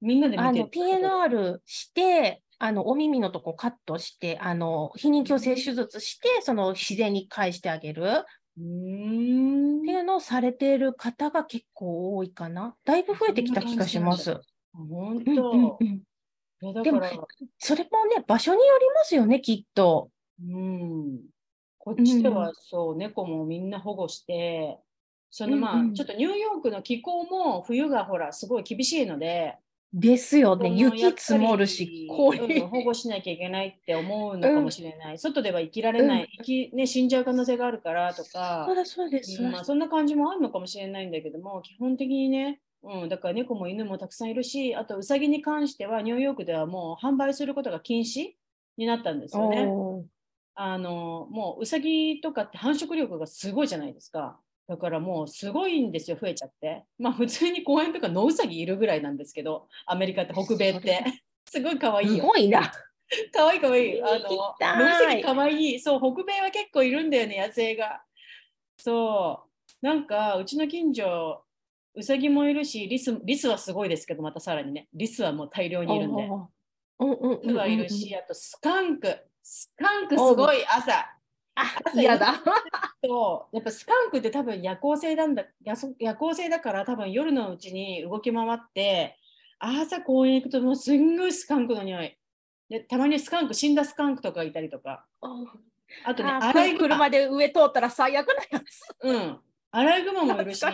みんなで見てる。PNR して、あのお耳のとこカットして、あの避妊矯正手術して、その自然に返してあげるっうーんていうのをされている方が結構多いかな。だいぶ増えてきた気がします。本うんうん当。でもそれもね、場所によりますよね、きっと。うん、こっちではそう、猫もみんな保護して、そのまあ、うんうんちょっとニューヨークの気候も冬がほら、すごい厳しいので、ですよね。雪積もるし、氷。うん保護しなきゃいけないって思うのかもしれない。外では生きられない、生きね、死んじゃう可能性があるからとかそう、だそうです。うんまあ、そんな感じもあるのかもしれないんだけども、基本的にね、うん、だから猫も犬もたくさんいるし、あとウサギに関してはニューヨークではもう販売することが禁止になったんですよね。あのもうウサギとかって繁殖力がすごいじゃないですか。だからもうすごいんですよ、増えちゃって。まあ普通に公園とか野ウサギいるぐらいなんですけど、アメリカって北米って。すごい可愛いすよ。ごいな。可愛い可愛い。あの、野ウサギ可愛い。そう、北米は結構いるんだよね、野生が。そう。なんか、うちの近所、ウサギもいるし、リスリスはすごいですけど、またさらにね、リスはもう大量にいるんで。うんうはいるし、あとスカンク。スカンクすごい朝。嫌だ。とやっぱスカンクって多分夜行性なんだ夜行性だから多分夜のうちに動き回って朝公園行くともうすんごいスカンクの匂い。でたまにスカンク死んだスカンクとかいたりとか。あとねあアライ車で上通ったら最悪なやつ。うん。アライグマもいるし。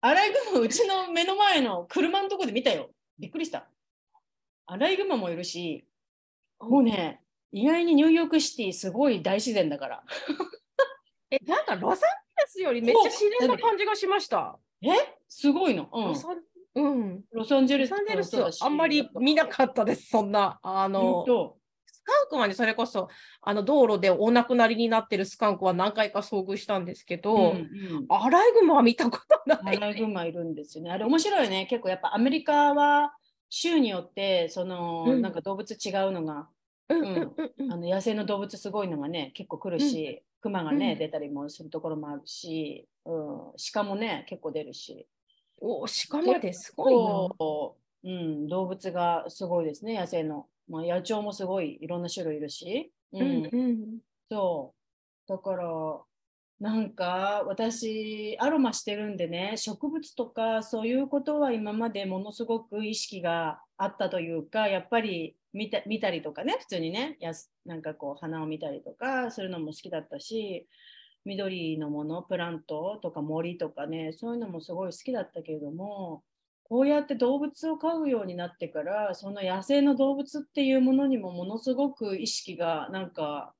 アライグマうちの目の前の車のとこで見たよ。びっくりした。アライグマもいるしもうね意外にニューヨークシティすごい大自然だから え、なんかロサンゼルスよりめっちゃ自然な感じがしましえ？すごいの、うんロサンうん。ロサンゼルスルスあんまり見なかったです、そんな。あの、とスカンクはね、それこそ、あの、道路でお亡くなりになってるスカンクは何回か遭遇したんですけど、うんうんアライグマは見たことアない。ライグマいるんですよね。あれ面白いね。結構やっぱアメリカは州によってその、うんなんか動物違うのが、うん。うん。うん。うん。あの野生の動物すごいのがね結構来るし、クマがね、うん。出たりもするところもあるし、うん、鹿もね結構出るし。お鹿まですごいう、うん、動物がすごいですね野生の。まあ、野鳥もすごいいろんな種類いるし。ううんうん。そう。だから、なんか私、アロマしてるんでね、植物とかそういうことは今までものすごく意識があったというか、やっぱり見た見たりとかね、普通にねやす、なんかこう花を見たりとかするのも好きだったし、緑のもの、プラントとか森とかね、そういうのもすごい好きだったけれども、こうやって動物を飼うようになってから、その野生の動物っていうものにもものすごく意識がなんか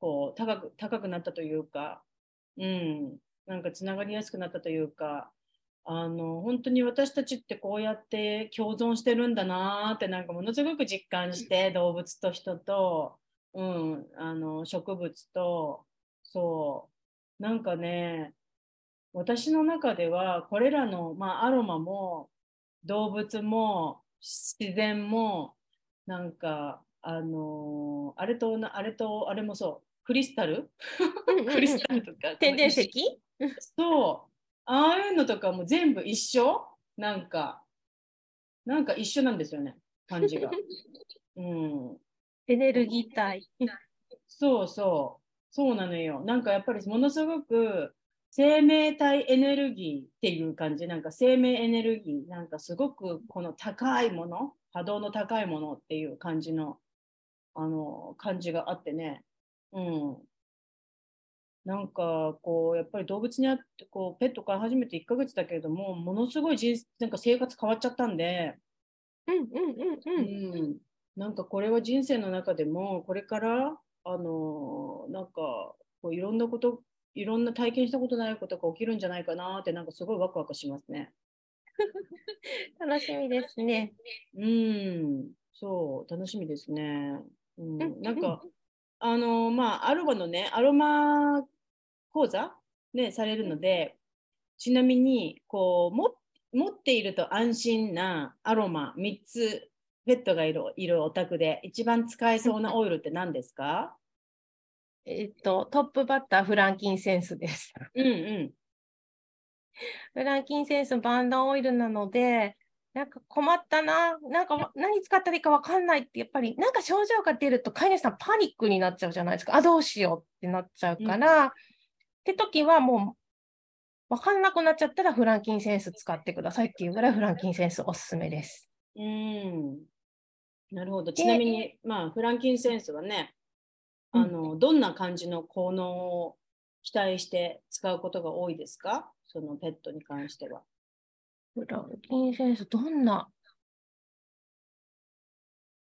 こう高く高くなったというか、うん、なんかつながりやすくなったというか、あの本当に私たちってこうやって共存してるんだなーってなんかものすごく実感して動物と人と、うん、あの植物と。そう。なんかね私の中ではこれらの、まあ、アロマも動物も自然もなんかあのあれとなあれとあれもそう。クリスタル？クリスタルとか。天然石？そうああいうのとかも全部一緒？なんかなんか一緒なんですよね感じが。うん、エネルギー体。そうそう。そうなのよ。なんかやっぱりものすごく生命体エネルギーっていう感じ。なんか生命エネルギー。なんかすごくこの高いもの波動の高いものっていう感じのあの感じがあってね。うんなんかこうやっぱり動物にあってこうペット飼い始めて1ヶ月だけれどもものすごい人なんか生活変わっちゃったんで、うんうんうんうん。うん、なんかこれは人生の中でもこれからあのなんかこういろんなこといろんな体験したことないことが起きるんじゃないかなってなんかすごいワクワクしますね。楽しみですね。うん、そう楽しみですね。うんうん、なんかあのまあアロマのねアロマ講座ねされるのでちなみにこうも持っていると安心なアロマ3つペットがいるいるお宅で一番使えそうなオイルって何ですか？えっと、トップバッター、フランキンセンスです。うんうんフランキンセンスバンダーオイルなので、なんか困ったな、なんか何使ったらいいか分かんないって、やっぱりなんか症状が出ると、飼い主さんパニックになっちゃうじゃないですか。あ、どうしようってなっちゃうから、って時はもう、分かんなくなっちゃったらフランキンセンス使ってくださいっていうぐらいフランキンセンスおすすめです。うんなるほどちなみにまあフランキンセンスはねあのどんな感じの効能を期待して使うことが多いですか？そのペットに関しては。フランキンセンス、どんな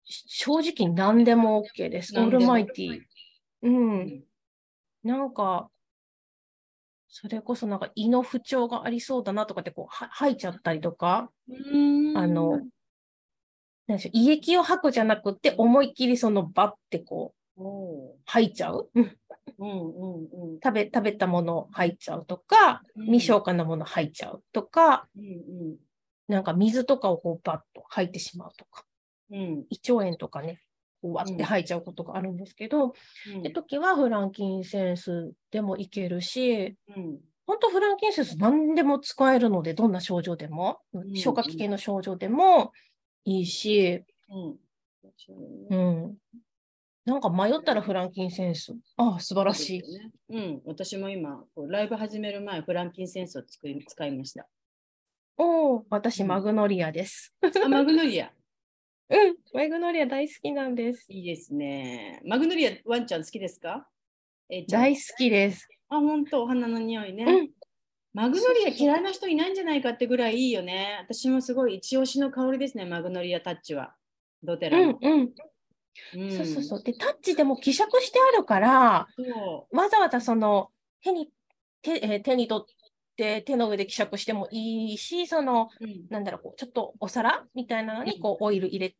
正直何でも OK です。オールマイティ。うん。なんか、それこそなんか胃の不調がありそうだなとかってこうは吐いちゃったりとか、あの、なんでしょう胃液を吐くじゃなくて思いっきりそのバッてこうお吐いちゃう？うん。うんうんうん。食べ、食べたもの吐いちゃうとか、うん。未消化なもの吐いちゃうとか、うん。なんか水とかをこうバッと吐いてしまうとか、うん。胃腸炎とかね、こう割って吐いちゃうことがあるんですけど、うんって時はフランキンセンスでもいけるし、うん本当フランキンセンス何でも使えるので、どんな症状でも、ん消化器系の症状でもいいし、うんうん。なんか迷ったらフランキンセンス。ああ、素晴らしい。ね。うん、私も今、ライブ始める前、フランキンセンスを作り使いました。おお、私、うんマグノリアです。あ、マグノリア。うん、マグノリア大好きなんです。いいですね。マグノリア、ワンちゃん好きですか？えいちゃん大好きです。あ、本当お花の匂いね。うん。マグノリア嫌いな人いないんじゃないかってぐらいいいよね。私もすごい一押しの香りですね、マグノリアタッチは。ドテラの。、うんうん。うんそうそうそう。で、タッチでも希釈してあるから、そわざわざその手に手,、えー手に取って手の上で希釈してもいいし、そのう。うんなんだろう、こうちょっとお皿みたいなのにこうオイル入れて、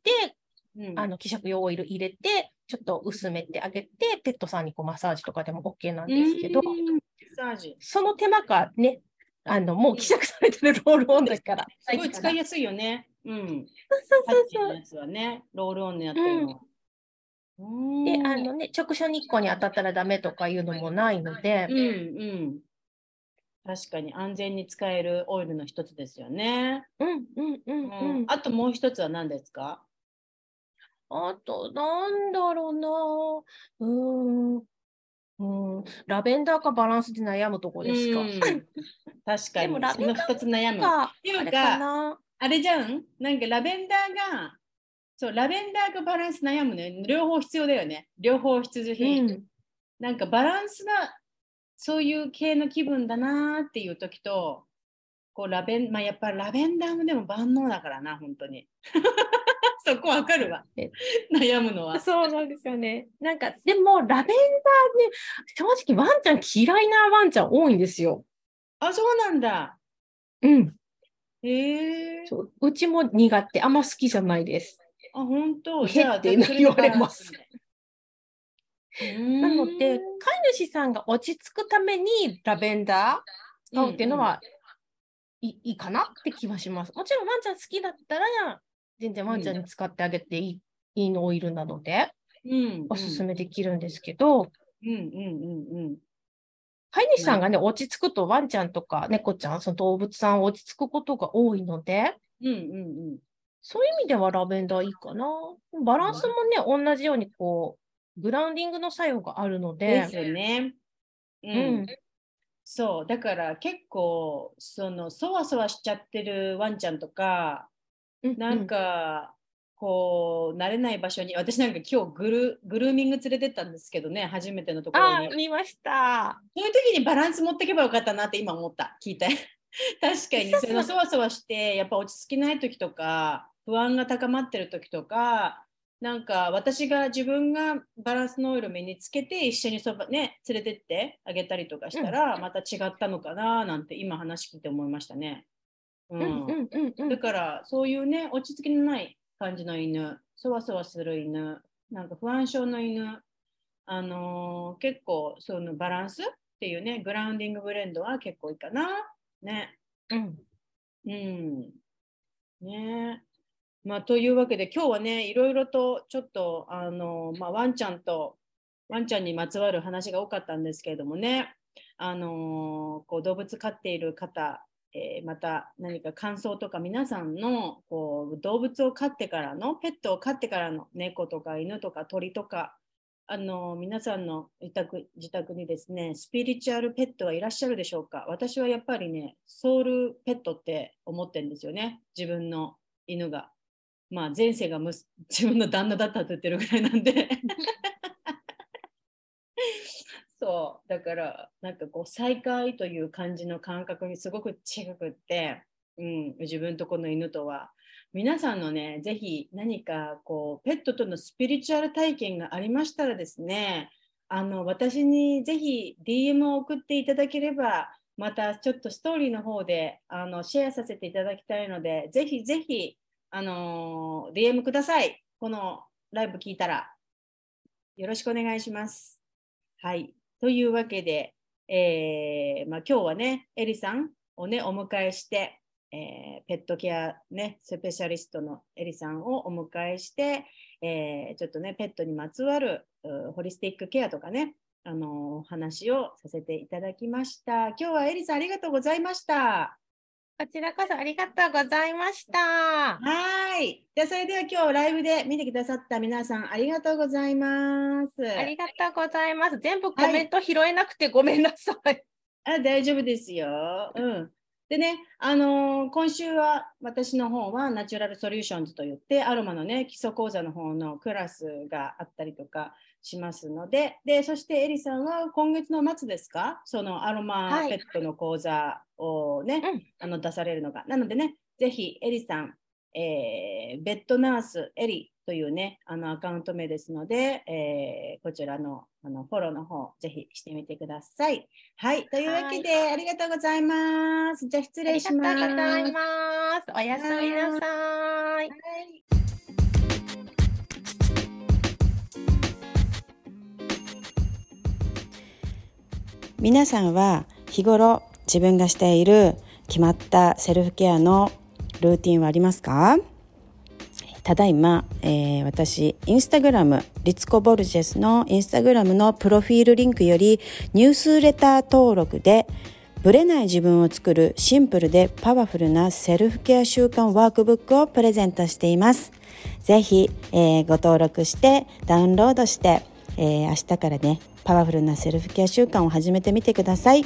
うんあの希釈用オイル入れて、ちょっと薄めてあげて、ペットさんにこうマッサージとかでも OK なんですけど、うんマッサージ。その手間がね、あのもう希釈されてるロールオンだから。すごい使いややすいよね。うん。そうそうそう。チのやつはね、ロールオンのやってるのは。うんで、あのね、直射日光に当たったらダメとかいうのもないのでうん、うん。確かに安全に使えるオイルの一つですよね。うんうんうんううんん。あともう一つは何ですか？あと、なんだろうな。うーん。うん、ラベンダーかバランスで悩むとこですか？うん確かでもに。ラベンダーその二つ悩む。か、っていうかあれじゃん？なんかラベンダーが、そう、ラベンダーがバランス悩むね。両方必要だよね。両方必需う品。ん。なんかバランスがそういう系の気分だなーっていう時と、こうラベン、まあやっぱラベンダーもでも万能だからな、本当に。そこわかるわえ。悩むのは。そうなんですよね。なんか、でも、ラベンダーね、正直ワンちゃん嫌いなワンちゃん多いんですよ。あ、そうなんだ。うん。へえ。そううちも苦手。あんま好きじゃないです。あ、本当？へじゃあ、って言われます。ななので、飼い主さんが落ち着くためにラベンダー使うっていうのは、いいいかなって気はします。もちろんワンちゃん好きだったら、全然ワンちゃんに使ってあげていい,、いいのオイルなので、うん、おすすめできるんですけど、うんうんうんうん。飼い主さんがね、落ち着くとワンちゃんとか猫ちゃん、その動物さん落ち着くことが多いので、うんうんうん。そういう意味ではラベンダーいいかな。バランスもね、同じようにこう、グラウンディングの作用があるので、ですよね。ううん。そう、だから結構、その、そわそわしちゃってるワンちゃんとか、うんなんか、こう、慣れない場所に、私なんか今日グルグルーミング連れてったんですけどね、初めてのところあに。見ました。そういう時にバランス持っていけばよかったなって今思った、聞いて。確かに、そのそわそわして、やっぱ落ち着きない時とか、不安が高まってる時とか、なんか私が自分がバランスのオイルを身につけて一緒にそばね連れてってあげたりとかしたらまた違ったのかななんて今話聞いて思いましたね。だからそういうね落ち着きのない感じの犬そわそわする犬なんか不安症の犬あのー結構そのバランスっていうねグラウンディングブレンドは結構いいかなね。うん。うん。ねまあというわけで今日はねいろいろとちょっとあのまあワンちゃんとワンちゃんにまつわる話が多かったんですけれどもね。あのこう動物飼っている方えーまた何か感想とか皆さんのこう動物を飼ってからのペットを飼ってからの猫とか犬とか鳥とかあの皆さんの自宅自宅にですねスピリチュアルペットはいらっしゃるでしょうか？私はやっぱりねソウルペットって思ってるんですよね。自分の犬が。まあ前世がむす自分の旦那だったと言ってるぐらいなんで。そう。だからなんかこう再会という感じの感覚にすごく近くって、うん、自分とこの犬とは。皆さんのね、ぜひ何かこうペットとのスピリチュアル体験がありましたらですね、あの私にぜひ DM を送っていただければ、またちょっとストーリーの方であのシェアさせていただきたいので、ぜひぜひ、あの DM ください。このライブ聞いたら。よろしくお願いします。はい。というわけで、えーまあ、今日はね、エリさんをね、お迎えして、えー、ペットケア、ね、スペシャリストのエリさんをお迎えして、えー、ちょっとね、ペットにまつわるホリスティックケアとかね、あのお話をさせていただきました。今日はエリさんありがとうございました。こちらこそありがとうございました。はい。じゃそれでは今日ライブで見てくださった皆さんありがとうございます。ありがとうございます。全部コメント拾えなくてごめんなさい。はい、あ大丈夫ですよ。うん。でね、あのー、今週は私の方はナチュラルソリューションズといってアロマのね基礎講座の方のクラスがあったりとかしますので、でそしてエリさんは今月の末ですか、そのアロマペットの講座をね、はいあの出されるのが。なのでね、ぜひエリさん、えー、 Vet Nurse エリというね、あのアカウント名ですので、えー、こちらのあのフォローの方、ぜひしてみてください。はい、というわけで、ありがとうございます。じゃあ失礼します。ありがとうございます。おやすみなさい。はい皆さんは日頃自分がしている決まったセルフケアのルーティンはありますか？ただいま、えー、私、インスタグラム、リツコ・ボルジェスのインスタグラムのプロフィールリンクよりニュースレター登録でブレない自分を作るシンプルでパワフルなセルフケア習慣ワークブックをプレゼントしています。ぜひ、えー、ご登録してダウンロードして、えー、明日からね、パワフルなセルフケア習慣を始めてみてください。